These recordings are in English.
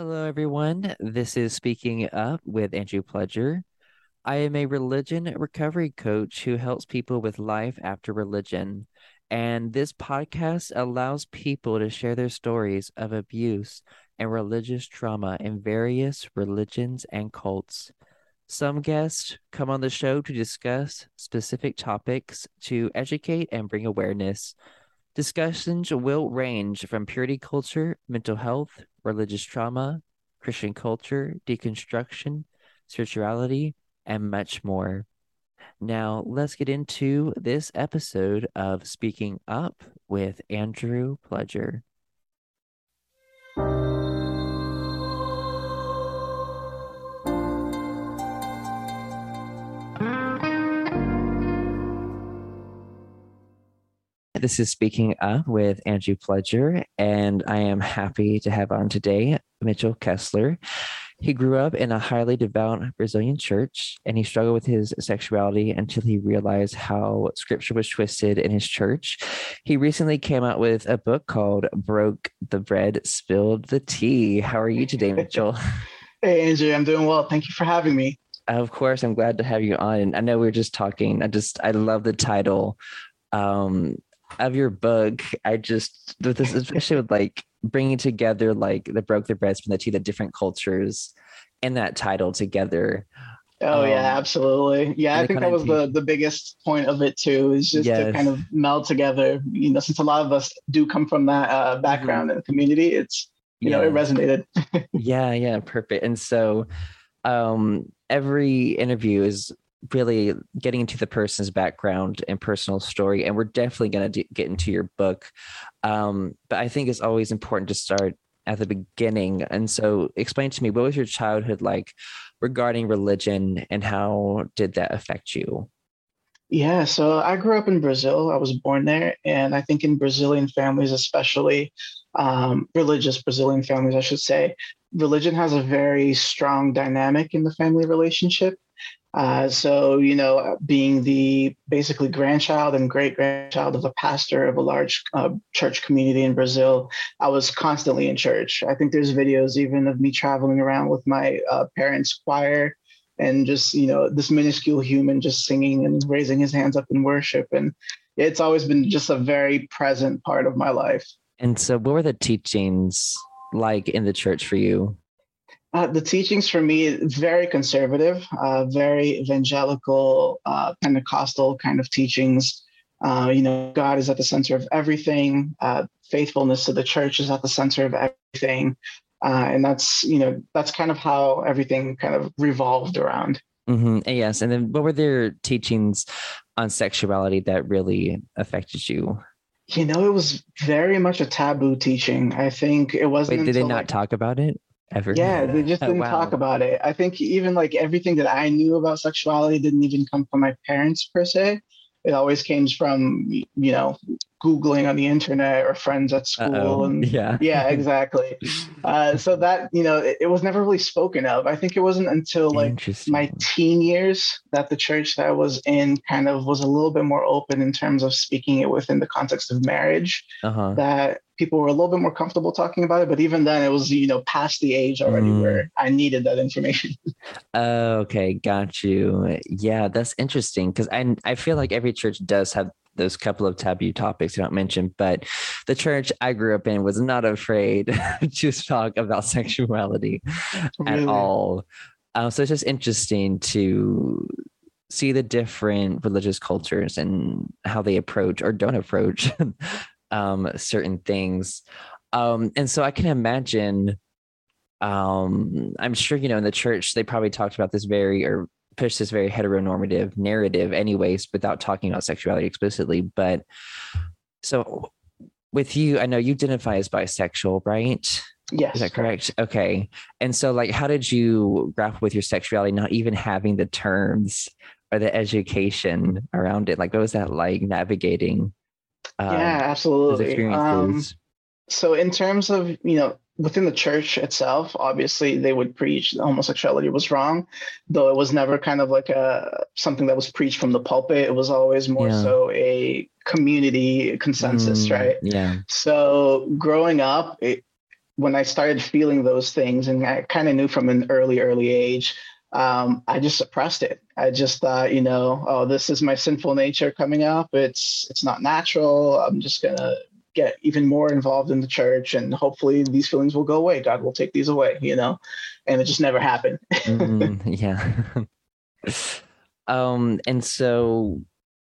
Hello, everyone. This is Speaking Up with Andrew Pledger. I am a religion recovery coach who helps people with life after religion. And this podcast allows people to share their stories of abuse and religious trauma in various religions and cults. Some guests come on the show to discuss specific topics to educate and bring awareness. Discussions will range from purity culture, mental health, religious trauma, Christian culture, deconstruction, spirituality, and much more. Now, let's get into this episode of Speaking Up with Andrew Pledger. This is Speaking Up with Andrew Pledger, and I am happy to have on today Mitchell Kesller. He grew up in a highly devout Brazilian church, and he struggled with his sexuality until he realized how scripture was twisted in his church. He recently came out with a book called Broke the Bread, Spilled the Tea. How are you today, Mitchell? Hey, Andrew, I'm doing well. Thank you for having me. Of course, I'm glad to have you on. I know we are just talking. I just, I love the title. Um, of your book, I just with this, especially with like bringing together like the broke the bread from the two the different cultures in that title together. Oh um, yeah, absolutely. Yeah, I think that was the the biggest point of it too, is just yes. to kind of meld together. You know, since a lot of us do come from that uh, background mm-hmm. and community, it's you yeah. know it resonated. yeah, yeah, perfect. And so, um, every interview is really getting into the person's background and personal story and we're definitely going to get into your book. Um, but i think it's always important to start at the beginning. And so explain to me what was your childhood like regarding religion and how did that affect you? Yeah so i grew up in brazil. I was born there and i think in brazilian families especially um, religious brazilian families i should say religion has a very strong dynamic in the family relationship uh, so, you know, being the basically grandchild and great grandchild of a pastor of a large uh, church community in Brazil, I was constantly in church. I think there's videos even of me traveling around with my uh, parents' choir and just, you know, this minuscule human just singing and raising his hands up in worship. And it's always been just a very present part of my life. And so, what were the teachings like in the church for you? Uh, the teachings for me very conservative, uh, very evangelical, uh, Pentecostal kind of teachings. Uh, you know, God is at the center of everything. Uh, faithfulness to the church is at the center of everything, uh, and that's you know that's kind of how everything kind of revolved around. Mm-hmm. Yes, and then what were their teachings on sexuality that really affected you? You know, it was very much a taboo teaching. I think it wasn't. Wait, did they not like, talk about it? Ever. Yeah, they just didn't oh, wow. talk about it. I think even like everything that I knew about sexuality didn't even come from my parents per se. It always came from you know googling on the internet or friends at school Uh-oh. and yeah yeah exactly uh, so that you know it, it, was never really spoken of i think it wasn't until like my teen years that the church that i was in kind of was a little bit more open in terms of speaking it within the context of marriage uh-huh. that people were a little bit more comfortable talking about it but even then it was you know past the age already mm. where i needed that information okay got you yeah that's interesting because i i feel like every church does have those couple of taboo topics you don't mention, but the church I grew up in was not afraid to talk about sexuality really? at all. Um, so it's just interesting to see the different religious cultures and how they approach or don't approach um, certain things. Um, and so I can imagine um, I'm sure you know in the church they probably talked about this very or pushed this very heteronormative narrative anyways without talking about sexuality explicitly but so with you i know you identify as bisexual right? Yes. is that correct? Okay. And so like how did you grapple with your sexuality not even having the terms or the education around it? Like what was that like navigating um, yeah absolutely um, so in terms of you know within the church itself, obviously they would preach homosexuality was wrong, though it was never kind of like a something that was preached from the pulpit. It was always more yeah. so a community consensus, mm, right? Yeah. So growing up, it, when I started feeling those things, and I kind of knew from an early, early age, um, I just suppressed it. I just thought, you know, oh, this is my sinful nature coming up. It's it's not natural. I'm just gonna get even more involved in the church, and hopefully these feelings will go away. God will take these away, you know. And it just never happened. mm, yeah. um, and so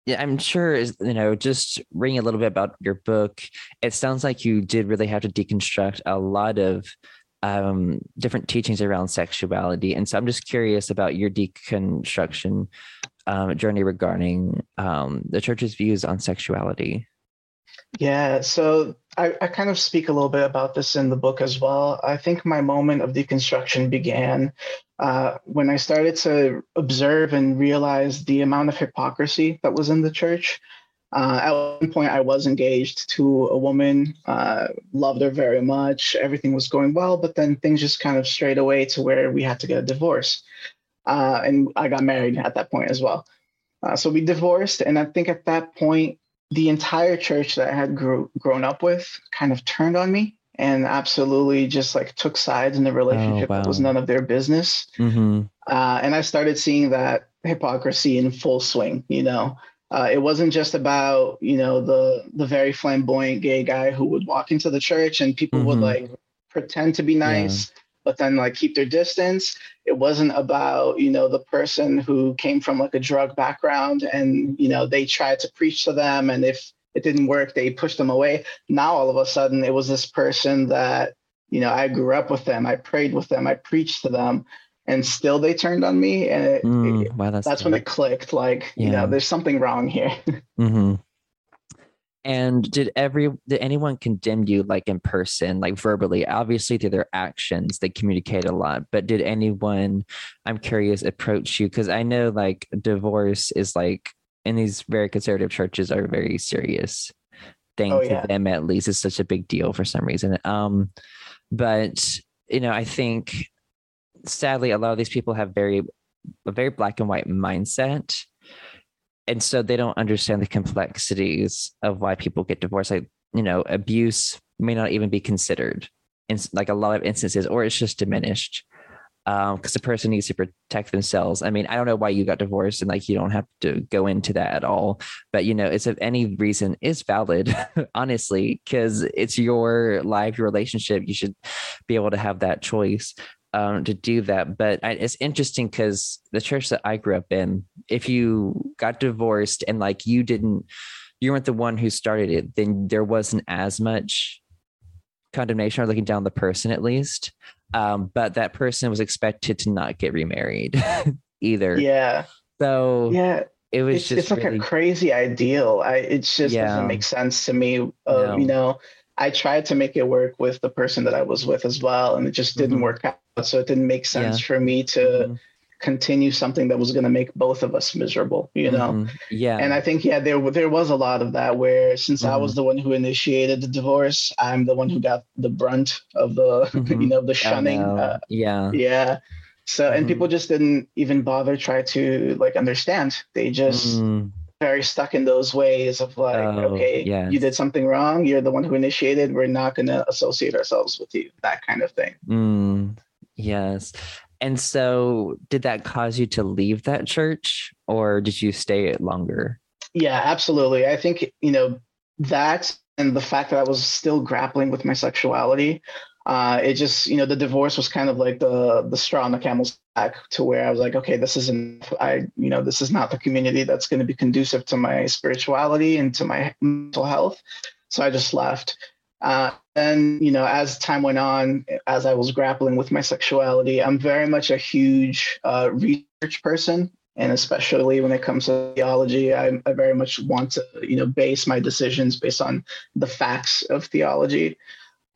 yeah, I'm sure you know, just reading a little bit about your book, it sounds like you did really have to deconstruct a lot of um, different teachings around sexuality. And so I'm just curious about your deconstruction um, journey regarding um, the church's views on sexuality. Yeah, so I, I kind of speak a little bit about this in the book as well. I think my moment of deconstruction began uh, when I started to observe and realize the amount of hypocrisy that was in the church. Uh, at one point, I was engaged to a woman, uh, loved her very much. Everything was going well, but then things just kind of strayed away to where we had to get a divorce. Uh, and I got married at that point as well. Uh, so we divorced. And I think at that point, the entire church that I had grew, grown up with kind of turned on me and absolutely just like took sides in the relationship oh, wow. that was none of their business. Mm-hmm. Uh, and I started seeing that hypocrisy in full swing, you know. Uh, it wasn't just about you know the the very flamboyant gay guy who would walk into the church and people mm-hmm. would like pretend to be nice yeah. but then like keep their distance it wasn't about you know the person who came from like a drug background and you know they tried to preach to them and if it didn't work they pushed them away now all of a sudden it was this person that you know i grew up with them i prayed with them i preached to them and still they turned on me and it, mm, it, wow, that's, that's when it clicked like yeah. you know there's something wrong here mm-hmm. and did every did anyone condemn you like in person like verbally obviously through their actions they communicate a lot but did anyone i'm curious approach you because i know like divorce is like in these very conservative churches are very serious thing oh, yeah. to them at least it's such a big deal for some reason um but you know i think sadly, a lot of these people have very a very black and white mindset. And so they don't understand the complexities of why people get divorced. Like, you know, abuse may not even be considered in like a lot of instances, or it's just diminished because um, the person needs to protect themselves. I mean, I don't know why you got divorced, and like you don't have to go into that at all. But you know, it's if any reason is valid, honestly, because it's your life, your relationship. You should be able to have that choice um, to do that. But I, it's interesting because the church that I grew up in, if you got divorced and like you didn't, you weren't the one who started it, then there wasn't as much condemnation or looking down the person at least. Um, but that person was expected to not get remarried either. Yeah. So yeah, it was it's, just it's like really... a crazy ideal. I it just yeah. doesn't make sense to me. Uh, no. You know, I tried to make it work with the person that I was with as well, and it just didn't mm-hmm. work out. So it didn't make sense yeah. for me to mm-hmm. continue something that was going to make both of us miserable, you know? Mm-hmm. Yeah. And I think, yeah, there, there was a lot of that where since I was mm-hmm. the one who initiated the divorce, I'm the one who got the brunt of the, you mm-hmm. know, the shunning. Uh, yeah. Yeah. So, and people just didn't even bother try to like understand. They just, very stuck in those ways of like, oh, okay, yes. you did something wrong. You're the one who initiated. We're not going to associate ourselves with you. That kind of thing. Mm, yes. And so, did that cause you to leave that church, or did you stay it longer? Yeah, absolutely. I think you know that, and the fact that I was still grappling with my sexuality uh, it just you know the divorce was kind of like the the straw on the camel's back to where I was like, okay, this isn't I you know this is not the community that's going to be conducive to my spirituality and to my mental health. So I just left. Uh, and you know, as time went on, as I was grappling with my sexuality, I'm very much a huge uh, research person, and especially when it comes to theology, I, I very much want to you know base my decisions based on the facts of theology.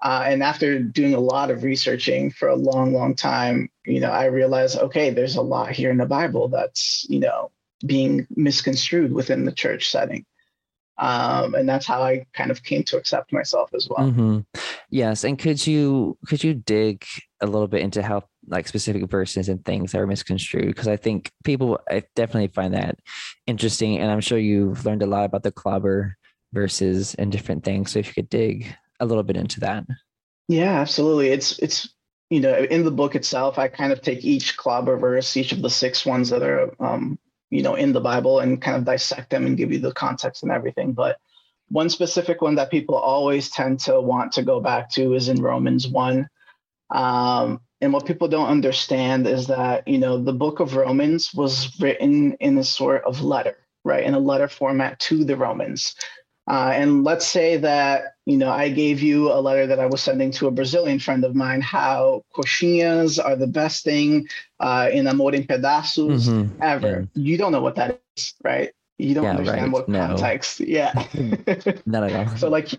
Uh, and after doing a lot of researching for a long, long time, you know, I realized, okay, there's a lot here in the Bible that's, you know, being misconstrued within the church setting. Um, and that's how I kind of came to accept myself as well. Mm-hmm. Yes, and could you could you dig a little bit into how like specific verses and things are misconstrued? Because I think people I definitely find that interesting, and I'm sure you've learned a lot about the clobber verses and different things. So if you could dig a little bit into that. Yeah, absolutely. It's it's you know in the book itself, I kind of take each clobber verse, each of the six ones that are um, you know in the Bible, and kind of dissect them and give you the context and everything. But one specific one that people always tend to want to go back to is in Romans one. Um, and what people don't understand is that you know the book of Romans was written in a sort of letter, right, in a letter format to the Romans. Uh, and let's say that you know I gave you a letter that I was sending to a Brazilian friend of mine how coxinhas are the best thing uh, in amor em pedaços mm-hmm. ever. Yeah. You don't know what that is, right? You don't yeah, understand right. what no. context. Yeah, not at all. So like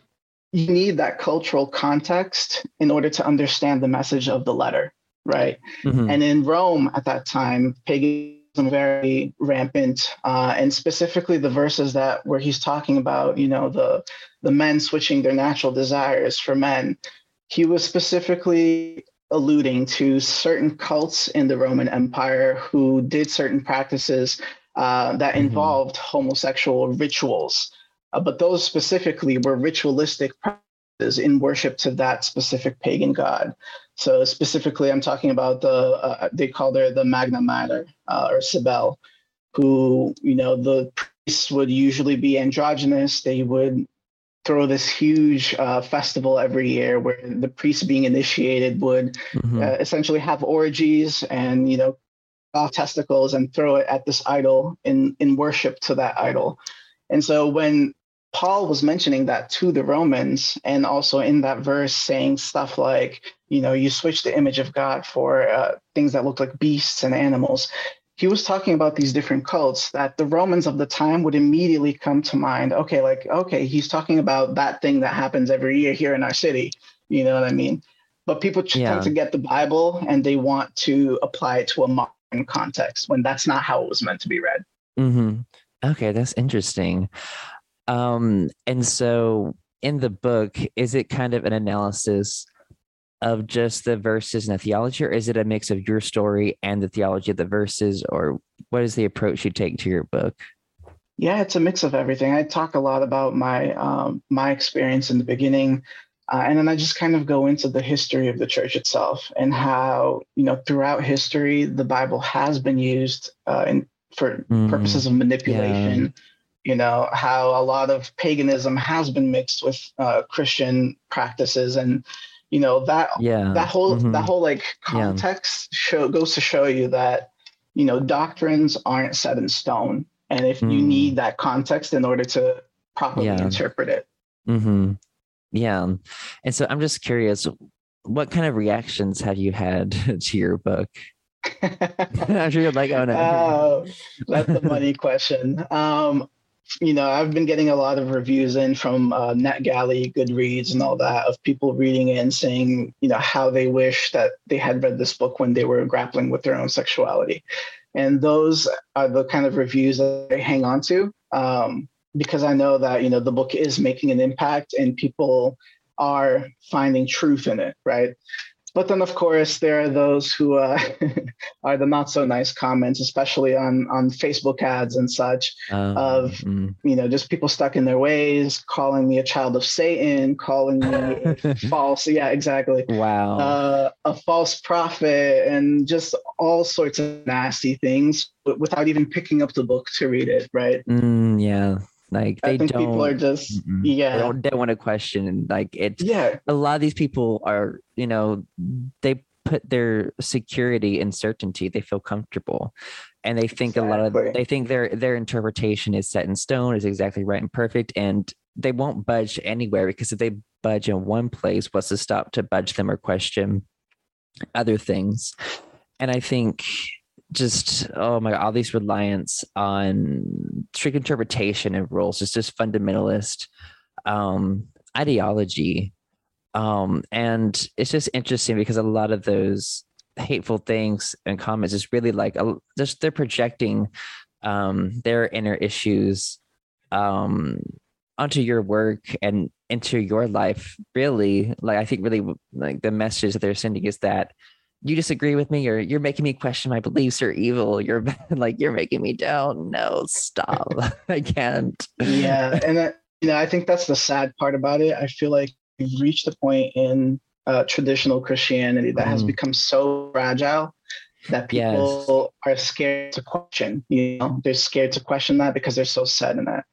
you need that cultural context in order to understand the message of the letter, right? Mm-hmm. And in Rome at that time, paganism very rampant, uh, and specifically the verses that where he's talking about, you know, the the men switching their natural desires for men. He was specifically alluding to certain cults in the Roman Empire who did certain practices uh, that mm-hmm. involved homosexual rituals. Uh, but those specifically were ritualistic practices in worship to that specific pagan god. So specifically, I'm talking about the uh, they call her the Magna Mater uh, or Cybele, who you know the priests would usually be androgynous. They would throw this huge uh, festival every year where the priests being initiated would mm-hmm. uh, essentially have orgies and you know off testicles and throw it at this idol in in worship to that idol. And so when Paul was mentioning that to the Romans, and also in that verse saying stuff like, you know, you switch the image of God for uh, things that look like beasts and animals. He was talking about these different cults that the Romans of the time would immediately come to mind. Okay, like, okay, he's talking about that thing that happens every year here in our city. You know what I mean? But people yeah. tend to get the Bible and they want to apply it to a modern context when that's not how it was meant to be read. Mm-hmm. Okay, that's interesting. Um, and so in the book, is it kind of an analysis of just the verses and the theology, or is it a mix of your story and the theology of the verses, or what is the approach you take to your book? Yeah, it's a mix of everything. I talk a lot about my um, my experience in the beginning, uh, and then I just kind of go into the history of the church itself and how you know throughout history the Bible has been used uh, in for mm, purposes of manipulation. Yeah you know how a lot of paganism has been mixed with uh, christian practices and you know that yeah that whole mm-hmm. that whole like context yeah. show goes to show you that you know doctrines aren't set in stone and if mm. you need that context in order to properly yeah. interpret it mm-hmm. yeah and so i'm just curious what kind of reactions have you had to your book i'm sure you're like oh no uh, that's the money question um you know, I've been getting a lot of reviews in from uh, NetGalley, Goodreads, and all that of people reading it and saying, you know, how they wish that they had read this book when they were grappling with their own sexuality. And those are the kind of reviews that I hang on to um, because I know that, you know, the book is making an impact and people are finding truth in it, right? But then, of course, there are those who uh, are the not so nice comments, especially on on Facebook ads and such, um, of mm. you know just people stuck in their ways, calling me a child of Satan, calling me false. Yeah, exactly. Wow. Uh, a false prophet, and just all sorts of nasty things, without even picking up the book to read it. Right. Mm, yeah. Like they don't. People are just yeah. They don't. They want to question. Like it's yeah. A lot of these people are you know they put their security in certainty. They feel comfortable, and they think exactly. a lot of they think their their interpretation is set in stone, is exactly right and perfect, and they won't budge anywhere because if they budge in one place, what's to stop to budge them or question other things? And I think just oh my god, all these reliance on strict interpretation of rules is just fundamentalist um, ideology. Um, and it's just interesting because a lot of those hateful things and comments is really like a, just they're projecting um, their inner issues um, onto your work and into your life. Really, like I think really like the message that they're sending is that you disagree with me or you're making me question my beliefs are evil you're like you're making me down no stop i can't yeah and that, you know i think that's the sad part about it i feel like we've reached a point in uh, traditional Christianity that mm. has mm-hmm. become so fragile that people yes. are scared to question. You know, they're scared to question that because they're so set in that.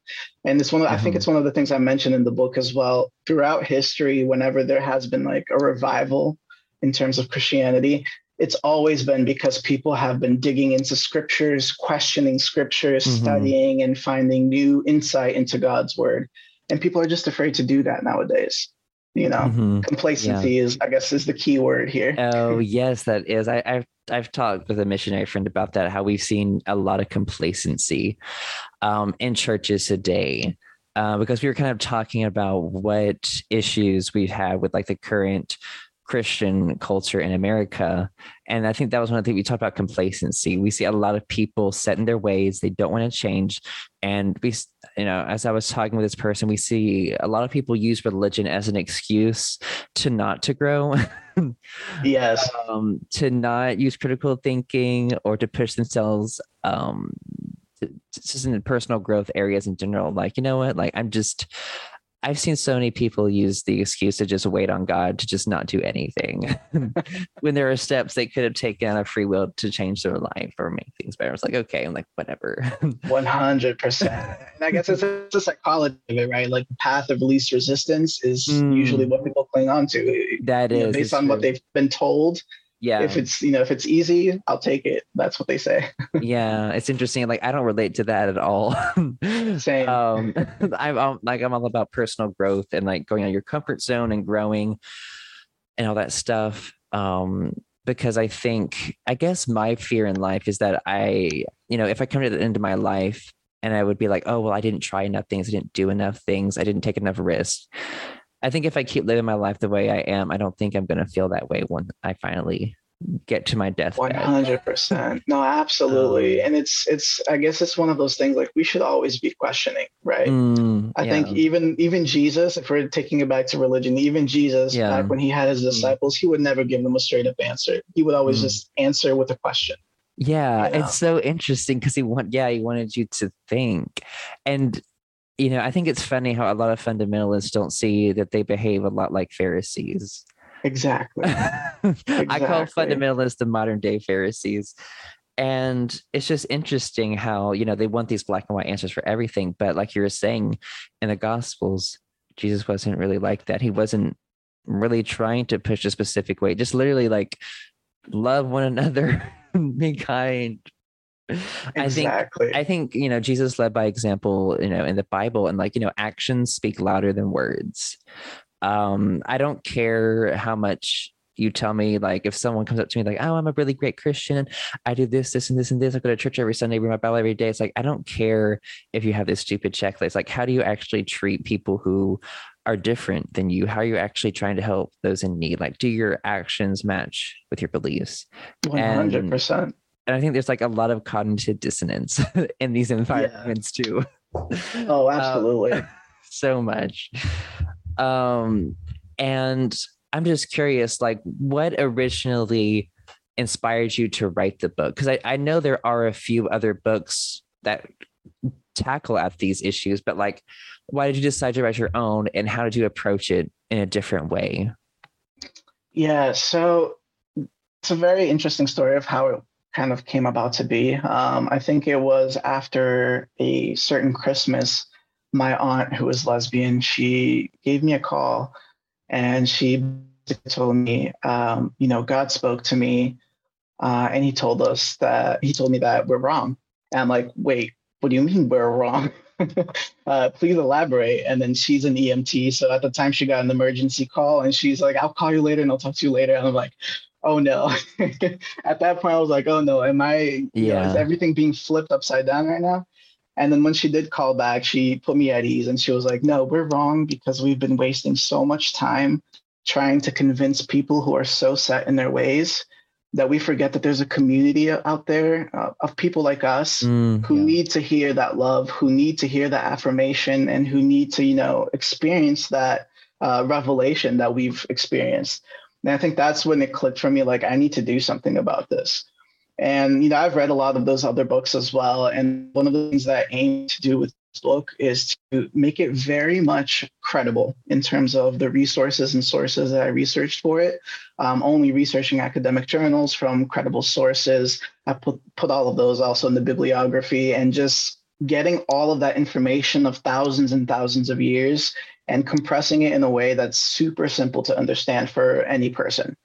And it's one of, mm-hmm. I think mm-hmm. it's one of the things I mentioned in the book as well. Throughout history, whenever there has been like a revival in terms of Christianity, it's always been because people have been digging into scriptures, questioning scriptures, mm-hmm. studying and finding new insight into God's word. And people are just afraid to do that nowadays you know mm-hmm. complacency yeah. is i guess is the key word here oh yes that is I, have i've talked with a missionary friend about that how we've seen a lot of complacency um, in churches today uh, because we were kind of talking about what issues we have had with like the current Christian culture in America. And I think that was one of the things we talked about complacency. We see a lot of people set in their ways, they don't want to change. And we, you know, as I was talking with this person, we see a lot of people use religion as an excuse to not to grow. yes. Um, to not use critical thinking or to push themselves um, just in personal growth areas in general. Like, you know what? Like, I'm just, I've seen so many people use the excuse to just wait on God to just not do anything when there are steps they could have taken out of free will to change their life or make things better. It's like, okay, I'm like, whatever. 100%. And I guess it's a, it's a psychology of it, right? Like the path of least resistance is mm. usually what people cling on to. That is. Know, based on true. what they've been told yeah. if it's you know if it's easy i'll take it. That's what they say. Yeah it's interesting like i don't relate to that at all. Same. Um I'm, I'm like i'm all about personal growth and like going out your comfort zone and growing and all that stuff. Um because i think i guess my fear in life is that i you know if i come to the end of my life and i would be like oh well i didn't try enough things. I didn't do enough things. I didn't take enough risks I think if I keep living my life the way I am, I don't think I'm going to feel that way when I finally get to my death. One hundred percent. No, absolutely. Um, and it's it's I guess it's one of those things like we should always be questioning, right? Mm, I yeah. think even even Jesus, if we're taking it back to religion, even Jesus, yeah. back when he had his mm. disciples, he would never give them a straight up answer. He would always mm. just answer with a question. Yeah, you know? it's so interesting because he want yeah he wanted you to think, and you know, I think it's funny how a lot of fundamentalists don't see that they behave a lot like Pharisees. Exactly. exactly. I call fundamentalists the modern day Pharisees. And it's just interesting how, you know, they want these black and white answers for everything. But like you were saying in the Gospels, Jesus wasn't really like that. He wasn't really trying to push a specific way, just literally like love one another, be kind, Exactly. I think I think you know Jesus led by example, you know, in the Bible, and like you know, actions speak louder than words. Um, I don't care how much you tell me like if someone comes up to me like oh i'm a really great christian. I do this this and this and this. I go to church every sunday read my bible every day. It's like i don't care if you have this stupid checklist. Like how do you actually treat people who are different than you? How are you actually trying to help those in need? Like do your actions match with your beliefs? 100% and and I think there's like a lot of cognitive dissonance in these environments yeah. too. Oh, absolutely. Um, so much. Um, and I'm just curious, like, what originally inspired you to write the book? Because I, I know there are a few other books that tackle at these issues, but like, why did you decide to write your own and how did you approach it in a different way? Yeah, so it's a very interesting story of how it kind of came about to be. Um, I think it was after a certain Christmas, my aunt, who was lesbian, she gave me a call and she told me, um, you know, God spoke to me uh, and he told us that he told me that we're wrong. And I'm like, wait, what do you mean we're wrong? uh, please elaborate. And then she's an EMT. So at the time she got an emergency call and she's like, I'll call you later and I'll talk to you later. And I'm like, oh no. At that point, I was like, oh no, am I, yeah. Know, is everything being flipped upside down right now? And then when she did call back, she put me at ease and she was like, no, we're wrong because we've been wasting so much time trying to convince people who are so set in their ways that we forget that there's a community out there uh, of people like us mm, who yeah. need to hear that love, who need to hear that affirmation, and who need to, you know, experience that uh, revelation that we've experienced. And I think that's when it clicked for me like, I need to do something about this. And, you know, I've read a lot of those other books as well. And one of the things that I aim to do with this book is to make it very much credible in terms of the resources and sources that I researched for it. Um, only researching academic journals from credible sources. I put put all of those also in the bibliography and just getting all of that information of thousands and thousands of years and compressing it in a way that's super simple to understand for any person.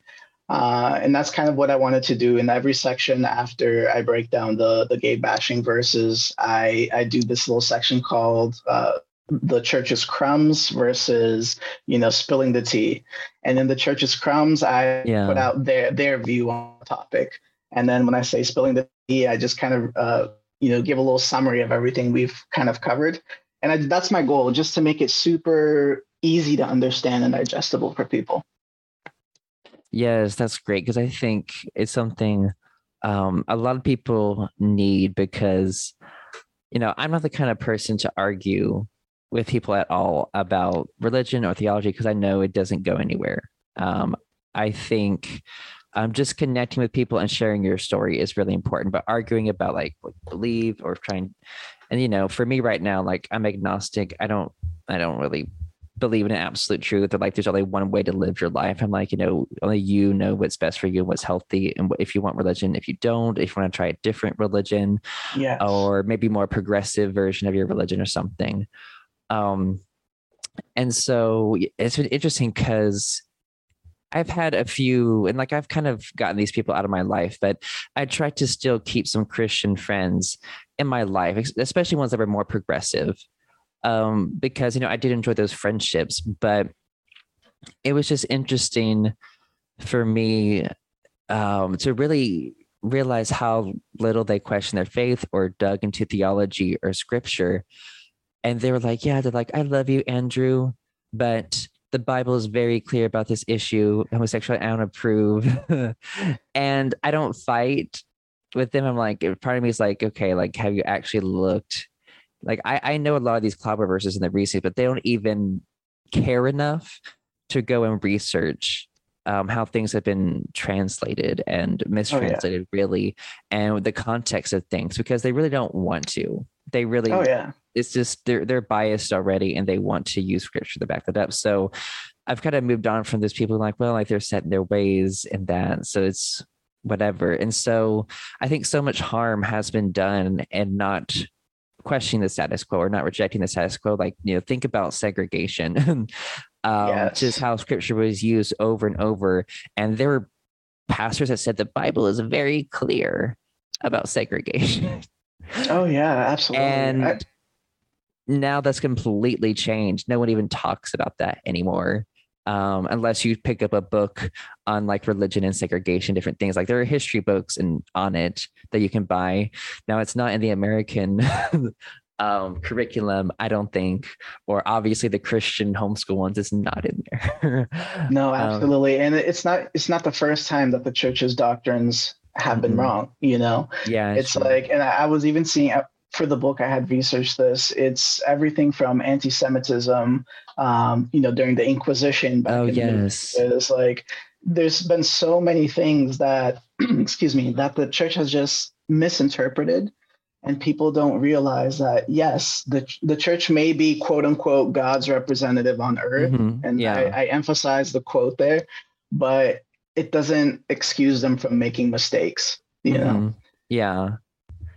Uh, and that's kind of what I wanted to do in every section after I break down the the gay bashing verses. I I do this little section called uh, the church's crumbs versus you know spilling the tea, and in the church's crumbs, I yeah. put out their their view on the topic, and then when I say spilling the tea, I just kind of uh, you know give a little summary of everything we've kind of covered, and I, that's my goal, just to make it super easy to understand and digestible for people. Yes, that's great because I think it's something um, a lot of people need because, you know, I'm not the kind of person to argue with people at all about religion or theology because I know it doesn't go anywhere. Um, I think um, just connecting with people and sharing your story is really important, but arguing about like what you believe or trying, and you know, for me right now, like I'm agnostic. I don't, I don't really believe in an absolute truth or like there's only one way to live your life. I'm like, you know, only you know what's best for you and what's healthy. And if you want religion, if you don't, if you want to try a different religion, yeah, or maybe more progressive version of your religion or something. Um, and so it's been interesting because I've had a few, and like I've kind of gotten these people out of my life, but I try to still keep some Christian friends in my life, especially ones that were more progressive um, because you know I did enjoy those friendships, but it was just interesting for me um, to really realize how little they questioned their faith or dug into theology or scripture. And they were like, "Yeah, they're like, I love you, Andrew, but." The Bible is very clear about this issue. Homosexuality, I don't approve. and I don't fight with them. I'm like, part of me is like, okay, like, have you actually looked like I, I know a lot of these cloud verses in the research, but they don't even care enough to go and research um, how things have been translated and mistranslated, oh, yeah. really, and the context of things because they really don't want to. They really, oh yeah, it's just they're they're biased already, and they want to use scripture to back that up. So I've kind of moved on from those people like, well, like they're set in their ways and that, so it's whatever. And so I think so much harm has been done and not questioning the status quo or not rejecting the status quo like you know think about segregation um yes. just how scripture was used over and over and there were pastors that said the bible is very clear about segregation oh yeah absolutely and I- now that's completely changed no one even talks about that anymore um, unless you pick up a book on like religion and segregation, different things. Like there are history books and on it that you can buy. Now it's not in the American um, curriculum, I don't think, or obviously the Christian homeschool ones is not in there. no, um, absolutely, um, and it's not it's not the first time that the church's doctrines have mm-hmm. been wrong. You know, yeah, it's true. like, and I was even seeing for the book I had researched this. It's everything from anti-Semitism, um, you know, during the Inquisition. oh yes, it's like there's been so many things that, excuse me, that the church has just misinterpreted, and people don't realize that yes, the the church may be quote unquote God's representative on earth, mm-hmm. and yeah. I, I emphasize the quote there, but it doesn't excuse them from making mistakes. You mm-hmm. know. Yeah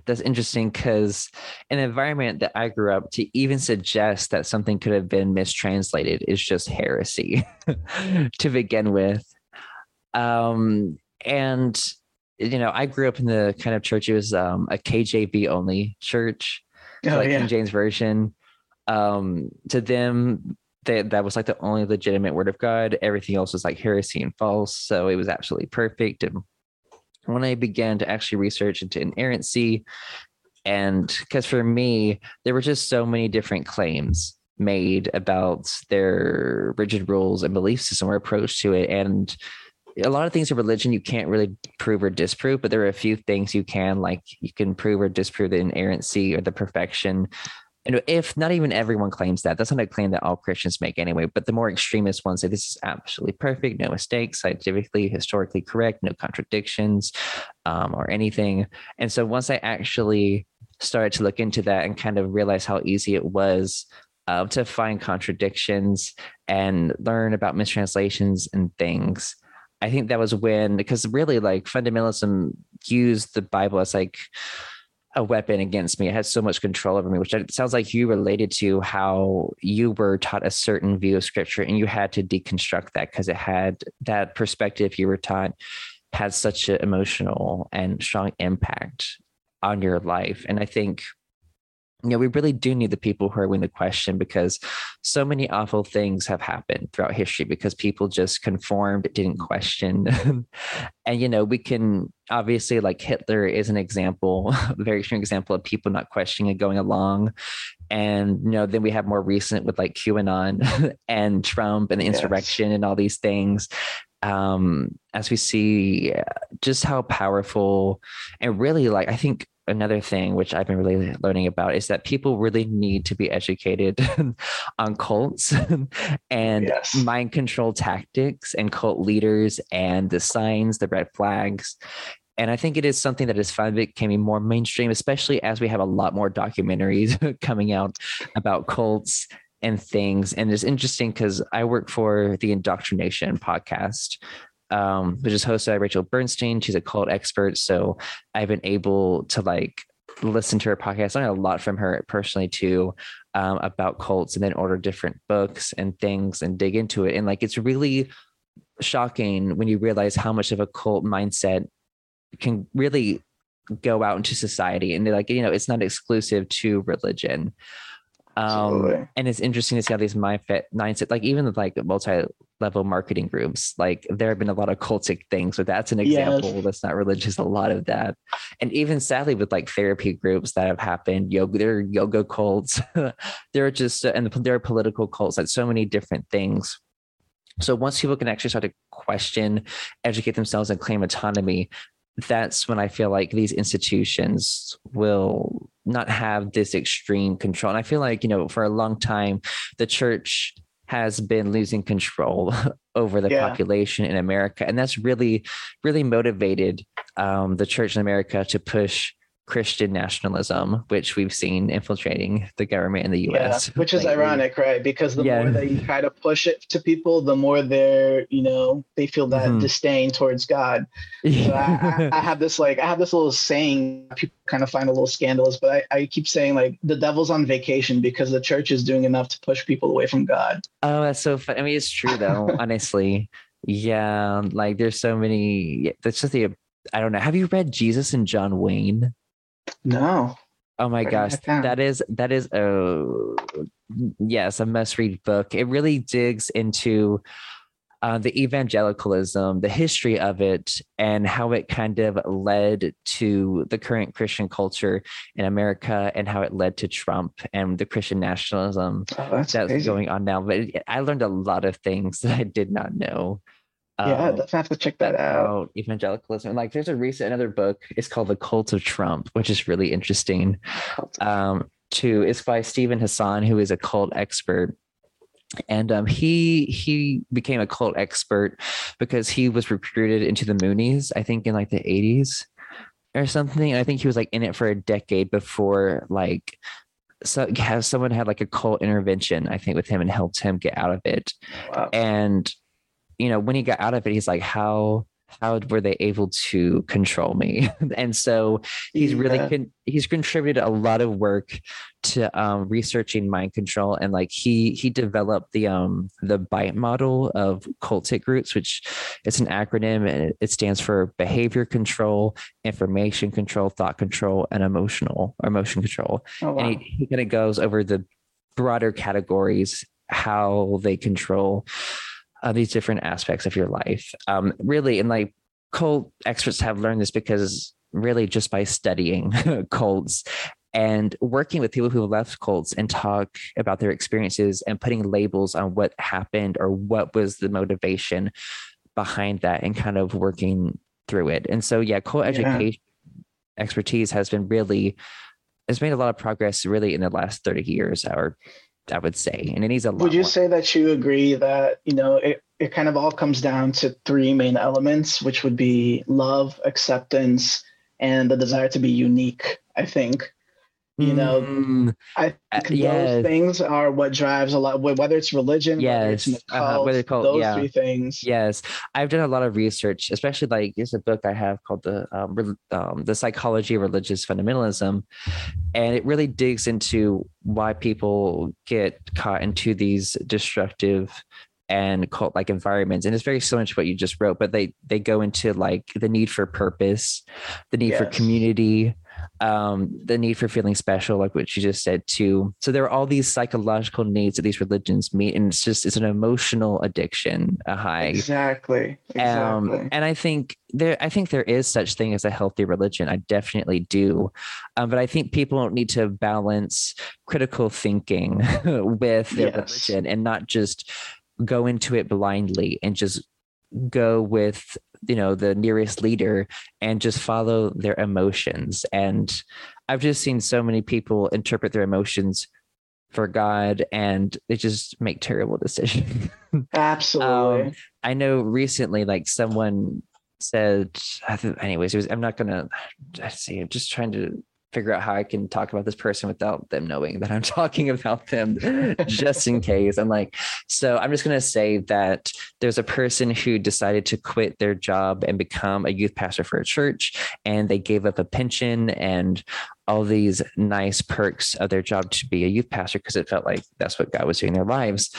that's interesting because an environment that I grew up to even suggest that something could have been mistranslated is just heresy to begin with. Um, and you know, I grew up in the kind of church. It was um, a KJV only church, oh, like yeah. King James version. Um, to them, they, that was like the only legitimate word of God. Everything else was like heresy and false. So it was absolutely perfect and when I began to actually research into inerrancy, and because for me, there were just so many different claims made about their rigid rules and belief system or approach to it. And a lot of things in religion you can't really prove or disprove, but there are a few things you can, like you can prove or disprove the inerrancy or the perfection and if not even everyone claims that, that's not a claim that all Christians make anyway. But the more extremist ones say this is absolutely perfect, no mistakes, scientifically, historically correct, no contradictions, um, or anything. And so once I actually started to look into that and kind of realize how easy it was uh, to find contradictions and learn about mistranslations and things. I think that was when, because really, like fundamentalism used the Bible as like a weapon against me. It has so much control over me, which it sounds like you related to how you were taught a certain view of scripture and you had to deconstruct that because it had that perspective you were taught had such an emotional and strong impact on your life. And I think you know, we really do need the people who are willing to question because so many awful things have happened throughout history because people just conformed, didn't question. and, you know, we can obviously, like Hitler is an example, a very extreme example of people not questioning and going along. And, you know, then we have more recent with like QAnon and Trump and the insurrection yes. and all these things um, as we see just how powerful and really like I think another thing which I've been really learning about is that people really need to be educated on cults and yes. mind control tactics and cult leaders and the signs, the red flags. And I think it is something that is finally becoming more mainstream, especially as we have a lot more documentaries coming out about cults and things. And it's interesting because I work for the Indoctrination podcast, um, which is hosted by Rachel Bernstein. She's a cult expert. So I've been able to like listen to her podcast. I learned a lot from her personally too um, about cults and then order different books and things and dig into it. And like it's really shocking when you realize how much of a cult mindset can really go out into society and like you know it's not exclusive to religion um, and it's interesting to see how these mindset mindset, like even like multi-level marketing groups, like there have been a lot of cultic things. So that's an example yes. that's not religious. A lot of that, and even sadly with like therapy groups that have happened, yoga, there are yoga cults. there are just and there are political cults. Like so many different things. So once people can actually start to question, educate themselves, and claim autonomy, that's when I feel like these institutions will not have this extreme control. And I feel like, you know, for a long time, the church has been losing control over the yeah. population in America. And that's really, really motivated um, the church in America to push Christian nationalism, which we've seen infiltrating the government in the US. Yeah, which is lately. ironic, right? Because the yeah. more that you try to push it to people, the more they're, you know, they feel that mm-hmm. disdain towards God. So I, I, I, have this like I have this little saying people kind of find a little scandalous, but I, I keep saying like the devil's on vacation because the church is doing enough to push people away from God. Oh, that's so funny. I mean, it's true though, honestly. Yeah, like there's so many. That's just the. I don't know. Have you read Jesus and John Wayne? No. Oh my gosh, that is that is a yes, a must read book. It really digs into uh, the evangelicalism, the history of it, and how it kind of led to the current Christian culture in America, and how it led to Trump and the Christian nationalism oh, that's, that's going on now. But I learned a lot of things that I did not know. Yeah, um, have to check that out. Evangelicalism. Like there's a recent another book. It's called The Cult of Trump, which is really interesting. Um, too. It's by Steven Hassan, who is a cult expert. And um, he he became a cult expert because he was recruited into the Moonies, I think in like the 80s or something. I think he was like in it for a decade before like so have someone had like a cult intervention, I think, with him and helped him get out of it. Wow. And you know, when he got out of it, he's like, how how were they able to control me and so he's yeah. really con- he's contributed a lot of work to um, researching mind control and like he he developed the um the BITE model of cultic groups which it's an acronym and it, it stands for behavior control information control thought control and emotional or emotion control oh, wow. and he, he kind of goes over the broader categories how they control uh, these different aspects of your life. Um, really, and like cult experts have learned this because really just by studying cults and working with people who have left cults and talk about their experiences and putting labels on what happened or what was the motivation behind that and kind of working through it. And so, yeah, cult yeah. education expertise has been really has made a lot of progress really in the last 30 years or I would say, and it needs a lot. Would you more. say that you agree that you know it, it kind of all comes down to three main elements, which would be love, acceptance, and the desire to be unique? I think. You know, Mm, I uh, think those things are what drives a lot. Whether it's religion, yes. whether it's in uh-huh, cult, whether those yeah. three things. Yes, I've done a lot of research, especially like there's a book I have called the um, um, the Psychology of Religious Fundamentalism, and it really digs into why people get caught into these destructive and cult like environments and it's very similar to what you just wrote but they they go into like the need for purpose the need for community um the need for feeling special like what you just said too so there are all these psychological needs that these religions meet and it's just it's an emotional addiction a high Exactly. Exactly. um, and I think there, I think there is such thing as a healthy religion. I definitely do, um, but I think people don't need to balance critical thinking with their Yes. religion and not just go into it blindly and just go with you know the nearest leader and just follow their emotions. And I've just seen so many people interpret their emotions for God, and they just make terrible decisions. Absolutely. Um, I know recently, like someone said, anyways, it was, I'm not gonna let's see. I'm just trying to figure out how I can talk about this person without them knowing that I'm talking about them, just in case. I'm like, so I'm just gonna say that there's a person who decided to quit their job and become a youth pastor for a church, and they gave up a pension and all these nice perks of their job to be a youth pastor because it felt like that's what God was doing in their lives.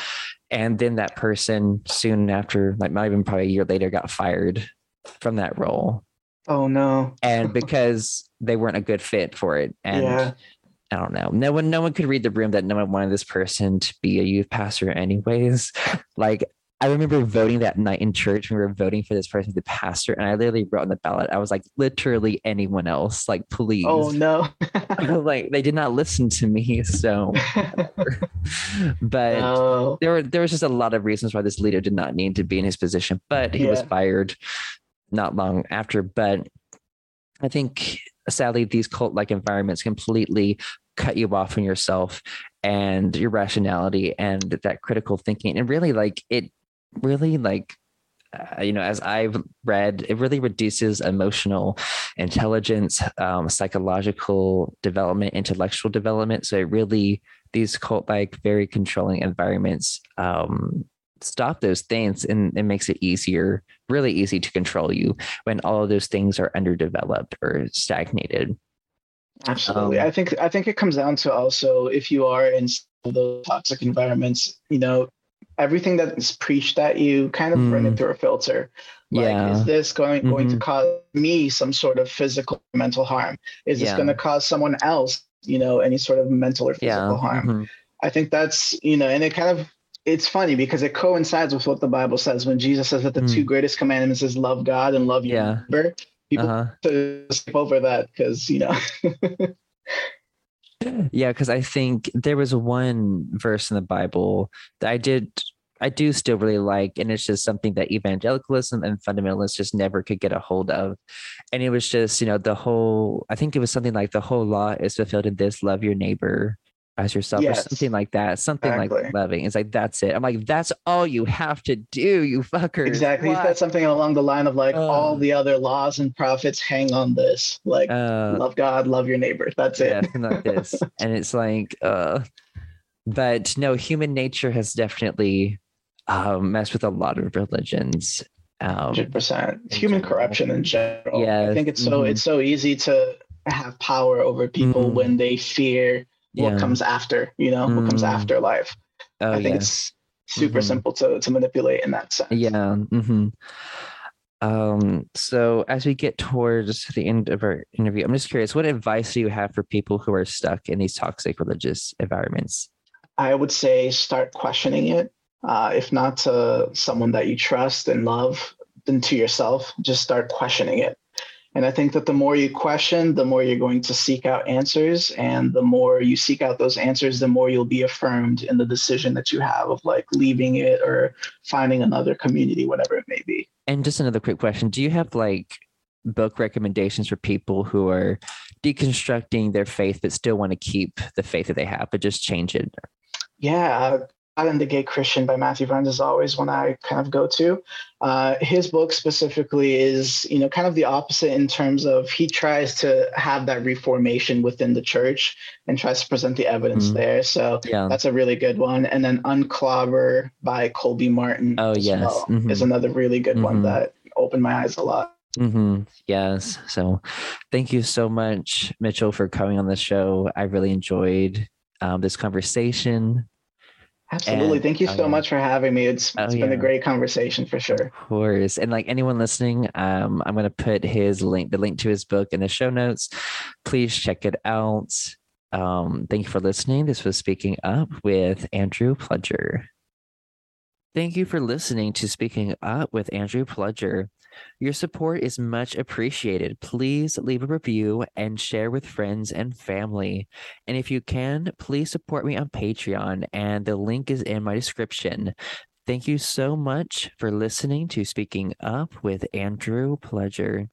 And then that person soon after, like not even probably a year later, got fired from that role. Oh no. And because they weren't a good fit for it. And yeah. I don't know. No one no one could read the room that no one wanted this person to be a youth pastor anyways. Like I remember voting that night in church. We were voting for this person to be pastor, and I literally wrote on the ballot, I was like, literally anyone else, like oh, please. Oh no. like they did not listen to me. So but no. there were there was just a lot of reasons why this leader did not need to be in his position, but he was fired not long after. But I think sadly these cult like environments completely cut you off from yourself and your rationality and that critical thinking and really like it really like uh, you know as i've read it really reduces emotional intelligence um, psychological development intellectual development so it really these cult like very controlling environments um, stop those things and it makes it easier really easy to control you when all of those things are underdeveloped or stagnated Absolutely. Um, I think I think it comes down to also if you are in some of those toxic environments, you know, everything that's preached at you, kind of run Mm. it through a filter. Like, yeah is this going going to Mhm. cause me some sort of physical mental harm? Is this going to cause someone else, you know, any sort of mental or physical yeah harm? mhm. I think that's, you know, and it kind of it's funny because it coincides with what the Bible says when Jesus says that the Mm. two greatest commandments is love God and love your Yeah. neighbor. People uh-huh. to skip over that because you know Yeah, because I think there was one verse in the Bible that I did, I do still really like, and it's just something that evangelicalism and fundamentalists just never could get a hold of. And it was just, you know, the whole, I think it was something like the whole law is fulfilled in this love your neighbor as yourself, or something like that. Something Exactly. like loving. It's like, that's it. I'm like, that's all you have to do, you fuckers. exactly Why? said something along the line of like all the other laws and prophets hang on this like Uh, love God love your neighbor that's yeah, it like this. and it's like, uh, but no, human nature has definitely um, messed with a lot of religions. Um, 100% human general. corruption in general Yes, I think it's so mhm. it's so easy to have power over people Mm. when they fear what Yeah. comes after you know what comes Mm. after life oh, I think yes. it's super Mhm. simple to to manipulate in that sense Yeah. hmm Um, so as we get towards the end of our interview, I'm just curious, what advice do you have for people who are stuck in these toxic religious environments? I would say start questioning it. Uh, if not to someone that you trust and love, then to yourself, just start questioning it. And I think that the more you question, the more you're going to seek out answers. And the more you seek out those answers, the more you'll be affirmed in the decision that you have of like leaving it or finding another community, whatever it may be. And just another quick question. Do you have like book recommendations for people who are deconstructing their faith but still want to keep the faith that they have, but just change it? Yeah, and the Gay Christian by Matthew Vines is always one I kind of go to. Uh, his book specifically is, you know, kind of the opposite in terms of he tries to have that reformation within the church and tries to present the evidence mm-hmm. there. So yeah. that's a really good one. And then Unclobber by Colby Martin. Oh yes, well mm-hmm. is another really good one mm-hmm. that opened my eyes a lot. Mm-hmm. Yes. So thank you so much, Mitchell, for coming on the show. I really enjoyed um, this conversation. Absolutely. And, Thank you so much for having me. It's, oh, it's been yeah. a great conversation for sure. Of course. And like anyone listening, um, I'm going to put his link, the link to his book in the show notes. Please check it out. Um, thank you for listening. This was Speaking Up with Andrew Pledger. Thank you for listening to Speaking Up with Andrew Pledger. Your support is much appreciated. Please leave a review and share with friends and family. And if you can, please support me on Patreon, and the link is in my description. Thank you so much for listening to Speaking Up with Andrew Pledger.